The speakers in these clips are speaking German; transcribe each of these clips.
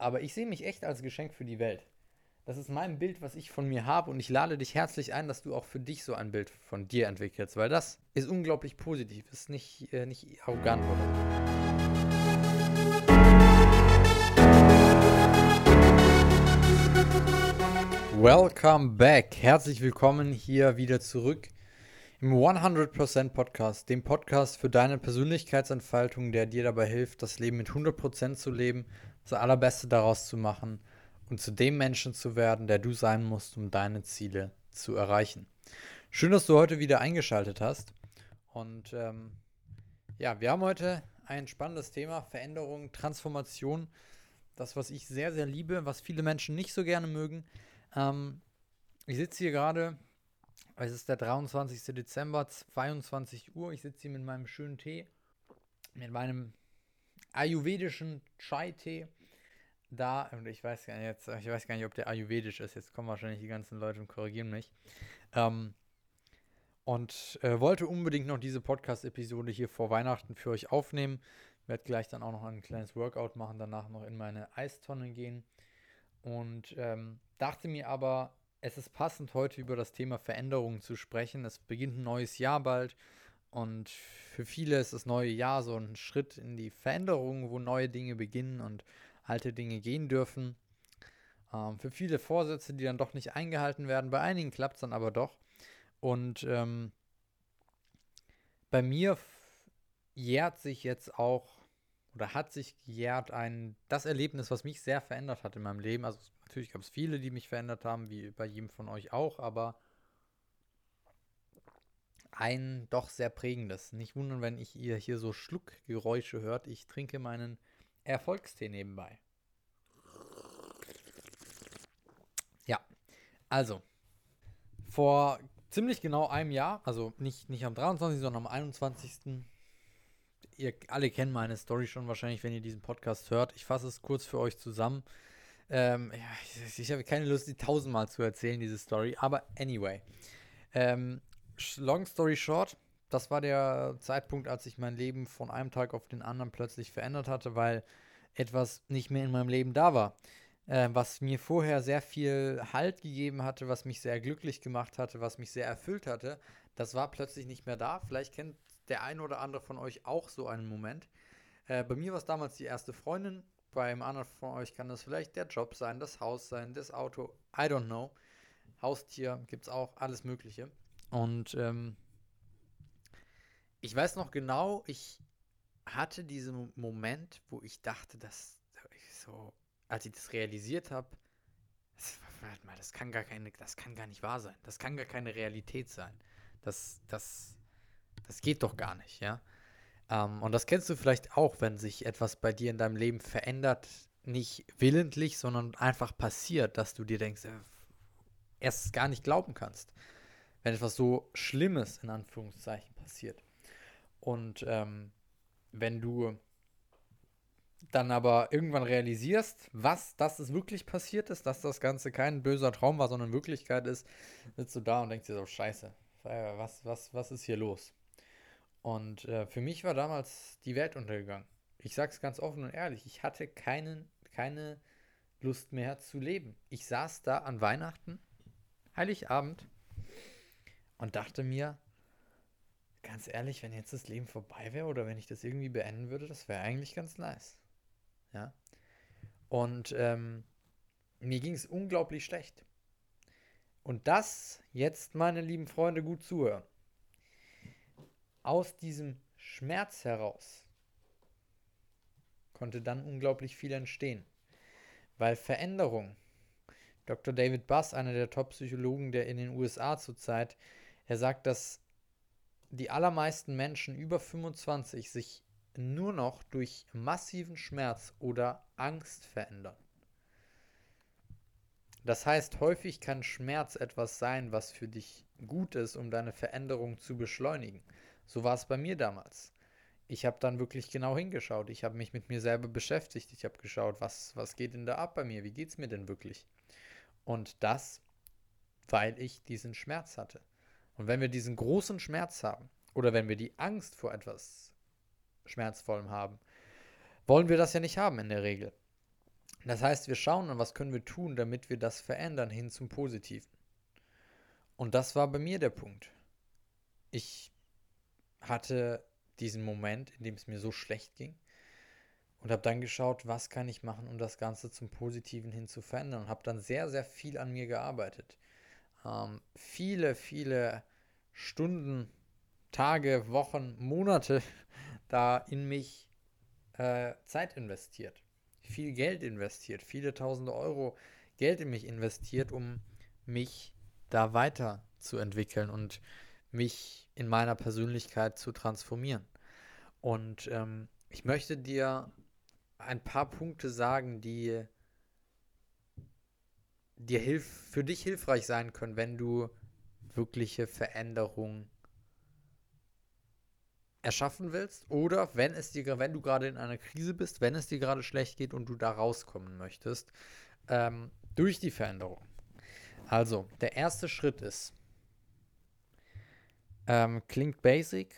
aber ich sehe mich echt als Geschenk für die Welt. Das ist mein Bild, was ich von mir habe und ich lade dich herzlich ein, dass du auch für dich so ein Bild von dir entwickelst, weil das ist unglaublich positiv, ist nicht, äh, nicht arrogant oder. Welcome back. Herzlich willkommen hier wieder zurück im 100% Podcast, dem Podcast für deine Persönlichkeitsentfaltung, der dir dabei hilft, das Leben mit 100% zu leben, das Allerbeste daraus zu machen und zu dem Menschen zu werden, der du sein musst, um deine Ziele zu erreichen. Schön, dass du heute wieder eingeschaltet hast. Und ähm, ja, wir haben heute ein spannendes Thema, Veränderung, Transformation. Das, was ich sehr, sehr liebe, was viele Menschen nicht so gerne mögen. Ähm, ich sitze hier gerade, es ist der 23. Dezember, 22 Uhr. Ich sitze hier mit meinem schönen Tee, mit meinem ayurvedischen Chai-Tee da, und ich weiß gar nicht, jetzt, ich weiß gar nicht, ob der ayurvedisch ist, jetzt kommen wahrscheinlich die ganzen Leute und korrigieren mich. Ähm, und äh, wollte unbedingt noch diese Podcast-Episode hier vor Weihnachten für euch aufnehmen. Werde gleich dann auch noch ein kleines Workout machen, danach noch in meine Eistonne gehen. Und ähm, dachte mir aber, es ist passend, heute über das Thema Veränderungen zu sprechen. Es beginnt ein neues Jahr bald. Und für viele ist das neue Jahr so ein Schritt in die Veränderung, wo neue Dinge beginnen und alte Dinge gehen dürfen. Ähm, für viele Vorsätze, die dann doch nicht eingehalten werden. Bei einigen klappt es dann aber doch. Und ähm, bei mir jährt sich jetzt auch oder hat sich gejährt ein das Erlebnis, was mich sehr verändert hat in meinem Leben. Also natürlich gab es viele, die mich verändert haben, wie bei jedem von euch auch, aber ein doch sehr prägendes. Nicht wundern, wenn ich ihr hier so Schluckgeräusche hört. Ich trinke meinen Erfolgstee nebenbei. Ja, also vor ziemlich genau einem Jahr, also nicht, nicht am 23., sondern am 21. Ihr alle kennen meine Story schon wahrscheinlich, wenn ihr diesen Podcast hört. Ich fasse es kurz für euch zusammen. Ähm, ich, ich habe keine Lust, die tausendmal zu erzählen, diese Story. Aber anyway. Ähm, long story short, das war der Zeitpunkt, als ich mein Leben von einem Tag auf den anderen plötzlich verändert hatte, weil etwas nicht mehr in meinem Leben da war. Äh, was mir vorher sehr viel Halt gegeben hatte, was mich sehr glücklich gemacht hatte, was mich sehr erfüllt hatte, das war plötzlich nicht mehr da. Vielleicht kennt der eine oder andere von euch auch so einen Moment. Äh, bei mir war es damals die erste Freundin, beim anderen von euch kann das vielleicht der Job sein, das Haus sein, das Auto, I don't know. Haustier gibt es auch, alles Mögliche. Und ähm, ich weiß noch genau, ich hatte diesen Moment, wo ich dachte, dass ich so, als ich das realisiert habe, das kann gar keine, das kann gar nicht wahr sein. Das kann gar keine Realität sein. Das, das, das geht doch gar nicht, ja. Ähm, und das kennst du vielleicht auch, wenn sich etwas bei dir in deinem Leben verändert, nicht willentlich, sondern einfach passiert, dass du dir denkst, äh, erst gar nicht glauben kannst. Wenn etwas so Schlimmes in Anführungszeichen passiert. Und ähm, wenn du dann aber irgendwann realisierst, was, dass es wirklich passiert ist, dass das Ganze kein böser Traum war, sondern Wirklichkeit ist, sitzt du da und denkst dir so, scheiße, was, was, was ist hier los? Und äh, für mich war damals die Welt untergegangen. Ich sag's ganz offen und ehrlich, ich hatte keinen, keine Lust mehr zu leben. Ich saß da an Weihnachten, Heiligabend, und dachte mir, ganz ehrlich, wenn jetzt das Leben vorbei wäre oder wenn ich das irgendwie beenden würde, das wäre eigentlich ganz nice. Ja. Und ähm, mir ging es unglaublich schlecht. Und das jetzt, meine lieben Freunde, gut zuhören. Aus diesem Schmerz heraus konnte dann unglaublich viel entstehen. Weil Veränderung, Dr. David Buss, einer der Top-Psychologen der in den USA zurzeit, er sagt, dass die allermeisten Menschen über 25 sich nur noch durch massiven Schmerz oder Angst verändern. Das heißt, häufig kann Schmerz etwas sein, was für dich gut ist, um deine Veränderung zu beschleunigen. So war es bei mir damals. Ich habe dann wirklich genau hingeschaut. Ich habe mich mit mir selber beschäftigt. Ich habe geschaut, was, was geht denn da ab bei mir? Wie geht es mir denn wirklich? Und das, weil ich diesen Schmerz hatte. Und wenn wir diesen großen Schmerz haben oder wenn wir die Angst vor etwas Schmerzvollem haben, wollen wir das ja nicht haben in der Regel. Das heißt, wir schauen, was können wir tun, damit wir das verändern hin zum Positiven. Und das war bei mir der Punkt. Ich hatte diesen Moment, in dem es mir so schlecht ging und habe dann geschaut, was kann ich machen, um das Ganze zum Positiven hin zu verändern und habe dann sehr, sehr viel an mir gearbeitet. Ähm, viele, viele Stunden, Tage, Wochen, Monate da in mich äh, Zeit investiert, viel Geld investiert, viele tausende Euro Geld in mich investiert, um mich da weiterzuentwickeln und mich in meiner Persönlichkeit zu transformieren. Und ähm, ich möchte dir ein paar Punkte sagen, die dir hilf für dich hilfreich sein können, wenn du wirkliche Veränderungen erschaffen willst oder wenn es dir, wenn du gerade in einer Krise bist, wenn es dir gerade schlecht geht und du da rauskommen möchtest, ähm, durch die Veränderung. Also, der erste Schritt ist, ähm, klingt basic,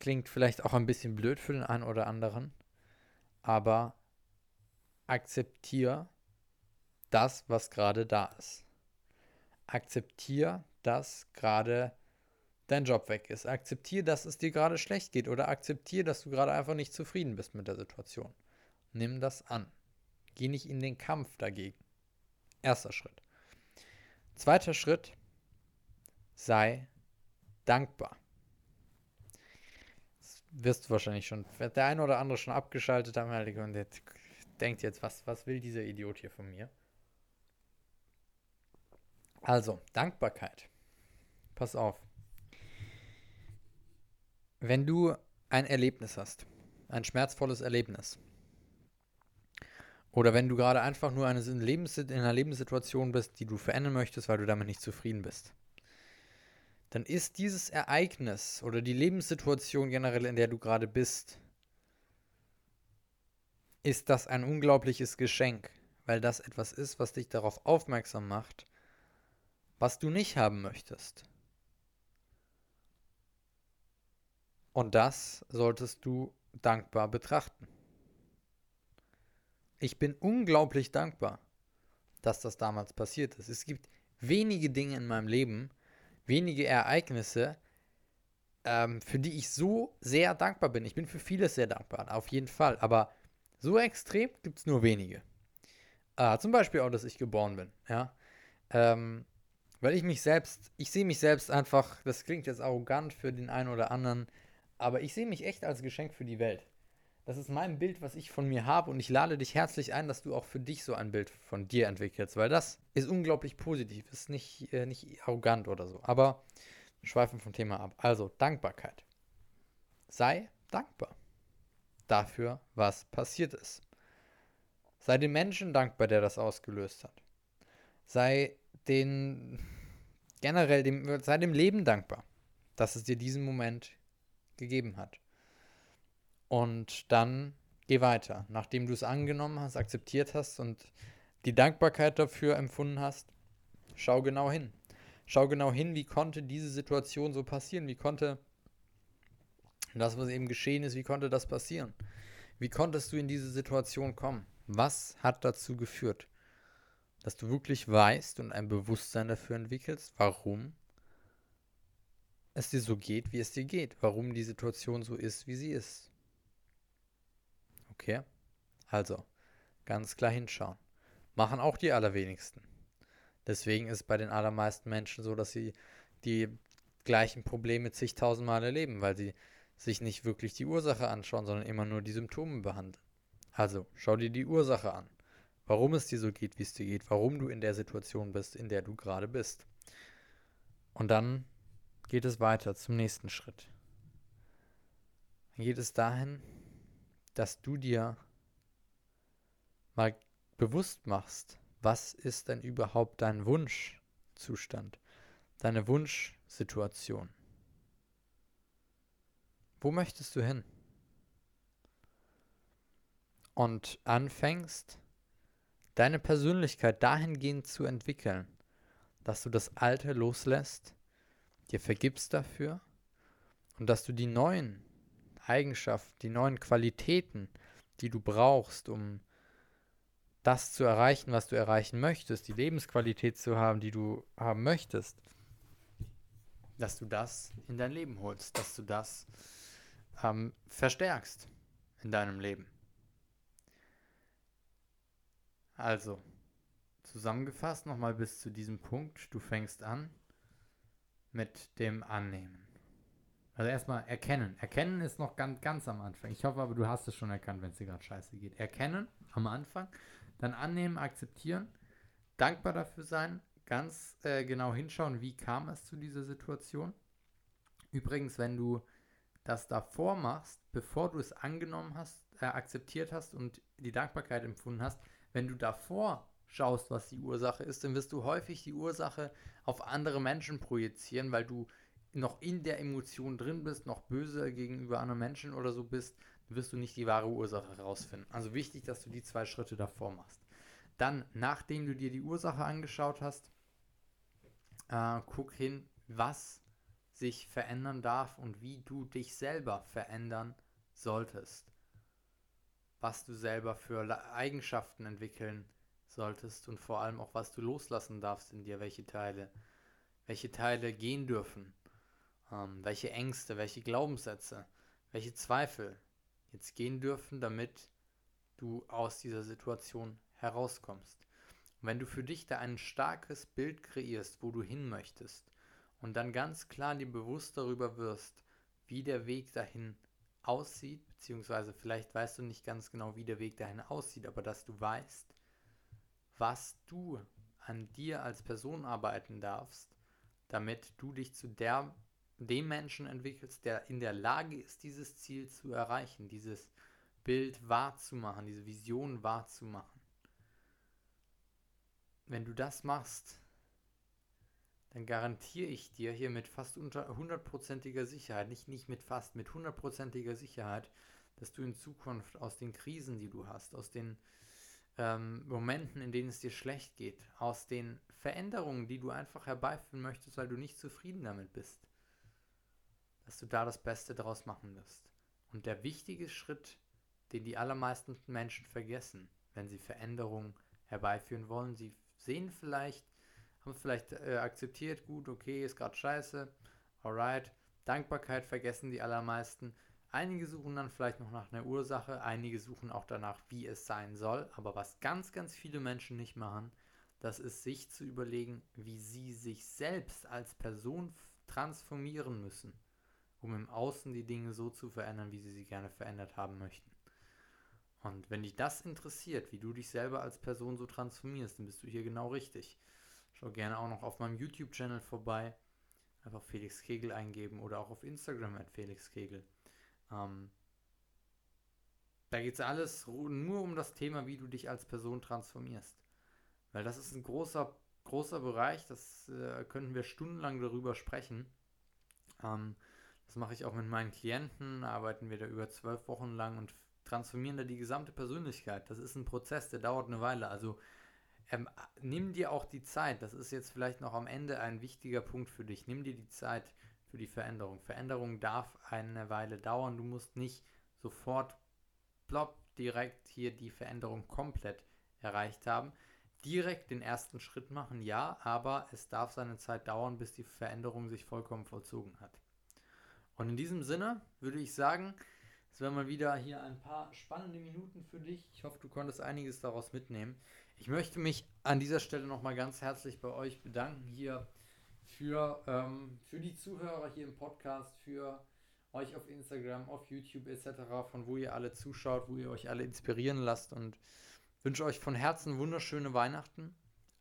klingt vielleicht auch ein bisschen blöd für den einen oder anderen, aber akzeptiere das, was gerade da ist. Akzeptiere, dass gerade dein Job weg ist. Akzeptiere, dass es dir gerade schlecht geht oder akzeptiere, dass du gerade einfach nicht zufrieden bist mit der Situation. Nimm das an. Geh nicht in den Kampf dagegen. Erster Schritt. Zweiter Schritt, sei dankbar. Das wirst du wahrscheinlich schon, der eine oder andere schon abgeschaltet haben und der denkt jetzt, was, was will dieser Idiot hier von mir? Also, Dankbarkeit. Pass auf. Wenn du ein Erlebnis hast, ein schmerzvolles Erlebnis, oder wenn du gerade einfach nur in einer Lebenssituation bist, die du verändern möchtest, weil du damit nicht zufrieden bist, dann ist dieses Ereignis oder die Lebenssituation generell, in der du gerade bist, ist das ein unglaubliches Geschenk, weil das etwas ist, was dich darauf aufmerksam macht, was du nicht haben möchtest. Und das solltest du dankbar betrachten. Ich bin unglaublich dankbar, dass das damals passiert ist. Es gibt wenige Dinge in meinem Leben, wenige Ereignisse, ähm, für die ich so sehr dankbar bin. Ich bin für vieles sehr dankbar, auf jeden Fall. Aber so extrem gibt es nur wenige. Äh, zum Beispiel auch, dass ich geboren bin. Ja. Ähm, weil ich mich selbst, ich sehe mich selbst einfach, das klingt jetzt arrogant für den einen oder anderen, aber ich sehe mich echt als Geschenk für die Welt. Das ist mein Bild, was ich von mir habe und ich lade dich herzlich ein, dass du auch für dich so ein Bild von dir entwickelst, weil das ist unglaublich positiv, ist nicht, äh, nicht arrogant oder so. Aber wir schweifen vom Thema ab. Also Dankbarkeit. Sei dankbar dafür, was passiert ist. Sei dem Menschen dankbar, der das ausgelöst hat. Sei den generell dem, sei dem Leben dankbar, dass es dir diesen Moment gegeben hat. Und dann geh weiter. Nachdem du es angenommen hast, akzeptiert hast und die Dankbarkeit dafür empfunden hast, schau genau hin. Schau genau hin, wie konnte diese Situation so passieren? Wie konnte das, was eben geschehen ist, wie konnte das passieren? Wie konntest du in diese Situation kommen? Was hat dazu geführt, dass du wirklich weißt und ein Bewusstsein dafür entwickelst, warum es dir so geht, wie es dir geht, warum die Situation so ist, wie sie ist? Okay? Also, ganz klar hinschauen. Machen auch die allerwenigsten. Deswegen ist bei den allermeisten Menschen so, dass sie die gleichen Probleme zigtausendmal erleben, weil sie sich nicht wirklich die Ursache anschauen, sondern immer nur die Symptome behandeln. Also, schau dir die Ursache an. Warum es dir so geht, wie es dir geht, warum du in der Situation bist, in der du gerade bist. Und dann geht es weiter zum nächsten Schritt. Dann geht es dahin, dass du dir mal bewusst machst, was ist denn überhaupt dein Wunschzustand, deine Wunschsituation. Wo möchtest du hin? Und anfängst, deine Persönlichkeit dahingehend zu entwickeln, dass du das Alte loslässt, dir vergibst dafür und dass du die neuen Eigenschaften, die neuen Qualitäten, die du brauchst, um das zu erreichen, was du erreichen möchtest, die Lebensqualität zu haben, die du haben möchtest, dass du das in dein Leben holst, dass du das ähm, verstärkst in deinem Leben. Also, zusammengefasst nochmal bis zu diesem Punkt, du fängst an mit dem Annehmen. Also erstmal erkennen. Erkennen ist noch ganz, ganz am Anfang. Ich hoffe aber, du hast es schon erkannt, wenn es dir gerade scheiße geht. Erkennen am Anfang, dann annehmen, akzeptieren, dankbar dafür sein, ganz äh, genau hinschauen, wie kam es zu dieser Situation. Übrigens, wenn du das davor machst, bevor du es angenommen hast, äh, akzeptiert hast und die Dankbarkeit empfunden hast, wenn du davor schaust, was die Ursache ist, dann wirst du häufig die Ursache auf andere Menschen projizieren, weil du noch in der Emotion drin bist, noch böse gegenüber anderen Menschen oder so bist, wirst du nicht die wahre Ursache herausfinden. Also wichtig, dass du die zwei Schritte davor machst. Dann, nachdem du dir die Ursache angeschaut hast, äh, guck hin, was sich verändern darf und wie du dich selber verändern solltest. Was du selber für Eigenschaften entwickeln solltest und vor allem auch, was du loslassen darfst in dir, welche Teile, welche Teile gehen dürfen, ähm, welche Ängste, welche Glaubenssätze, welche Zweifel jetzt gehen dürfen, damit du aus dieser Situation herauskommst. Und wenn du für dich da ein starkes Bild kreierst, wo du hin möchtest, und dann ganz klar dir bewusst darüber wirst, wie der Weg dahin aussieht, beziehungsweise vielleicht weißt du nicht ganz genau, wie der Weg dahin aussieht, aber dass du weißt, was du an dir als Person arbeiten darfst, damit du dich zu der, dem Menschen entwickelst, der in der Lage ist, dieses Ziel zu erreichen, dieses Bild wahrzumachen, diese Vision wahrzumachen. Wenn du das machst, dann garantiere ich dir hier mit fast hundertprozentiger Sicherheit, nicht, nicht mit fast, mit hundertprozentiger Sicherheit, dass du in Zukunft aus den Krisen, die du hast, aus den ähm, Momenten, in denen es dir schlecht geht, aus den Veränderungen, die du einfach herbeiführen möchtest, weil du nicht zufrieden damit bist, dass du da das Beste daraus machen wirst. Und der wichtige Schritt, den die allermeisten Menschen vergessen, wenn sie Veränderungen herbeiführen wollen, sie sehen vielleicht, haben vielleicht äh, akzeptiert, gut, okay, ist gerade scheiße, alright, Dankbarkeit vergessen die allermeisten Einige suchen dann vielleicht noch nach einer Ursache, einige suchen auch danach, wie es sein soll. Aber was ganz, ganz viele Menschen nicht machen, das ist sich zu überlegen, wie sie sich selbst als Person transformieren müssen, um im Außen die Dinge so zu verändern, wie sie sie gerne verändert haben möchten. Und wenn dich das interessiert, wie du dich selber als Person so transformierst, dann bist du hier genau richtig. Schau gerne auch noch auf meinem YouTube-Channel vorbei. Einfach Felix Kegel eingeben oder auch auf Instagram at Felix Kegel. Ähm, da geht es alles nur um das Thema, wie du dich als Person transformierst. Weil das ist ein großer, großer Bereich, das äh, könnten wir stundenlang darüber sprechen. Ähm, das mache ich auch mit meinen Klienten, arbeiten wir da über zwölf Wochen lang und transformieren da die gesamte Persönlichkeit. Das ist ein Prozess, der dauert eine Weile. Also ähm, nimm dir auch die Zeit, das ist jetzt vielleicht noch am Ende ein wichtiger Punkt für dich. Nimm dir die Zeit, für die Veränderung. Veränderung darf eine Weile dauern. Du musst nicht sofort plopp direkt hier die Veränderung komplett erreicht haben. Direkt den ersten Schritt machen, ja, aber es darf seine Zeit dauern, bis die Veränderung sich vollkommen vollzogen hat. Und in diesem Sinne würde ich sagen, es wären mal wieder hier ein paar spannende Minuten für dich. Ich hoffe, du konntest einiges daraus mitnehmen. Ich möchte mich an dieser Stelle nochmal ganz herzlich bei euch bedanken hier für, ähm, für die Zuhörer hier im Podcast, für euch auf Instagram, auf YouTube etc., von wo ihr alle zuschaut, wo ihr euch alle inspirieren lasst und wünsche euch von Herzen wunderschöne Weihnachten.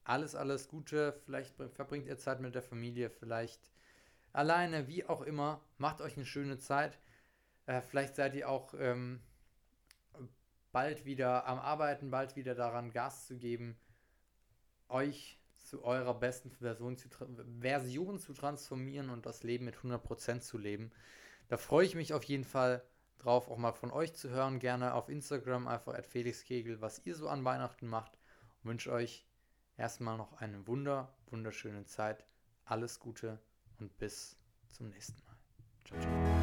Alles, alles Gute. Vielleicht verbringt ihr Zeit mit der Familie, vielleicht alleine, wie auch immer. Macht euch eine schöne Zeit. Äh, vielleicht seid ihr auch ähm, bald wieder am Arbeiten, bald wieder daran, Gas zu geben, euch zu eurer besten Version zu, Version zu transformieren und das Leben mit 100% zu leben. Da freue ich mich auf jeden Fall drauf, auch mal von euch zu hören. Gerne auf Instagram einfach at Felix Kegel, was ihr so an Weihnachten macht. Und wünsche euch erstmal noch eine wunder, wunderschöne Zeit. Alles Gute und bis zum nächsten Mal. Ciao, ciao.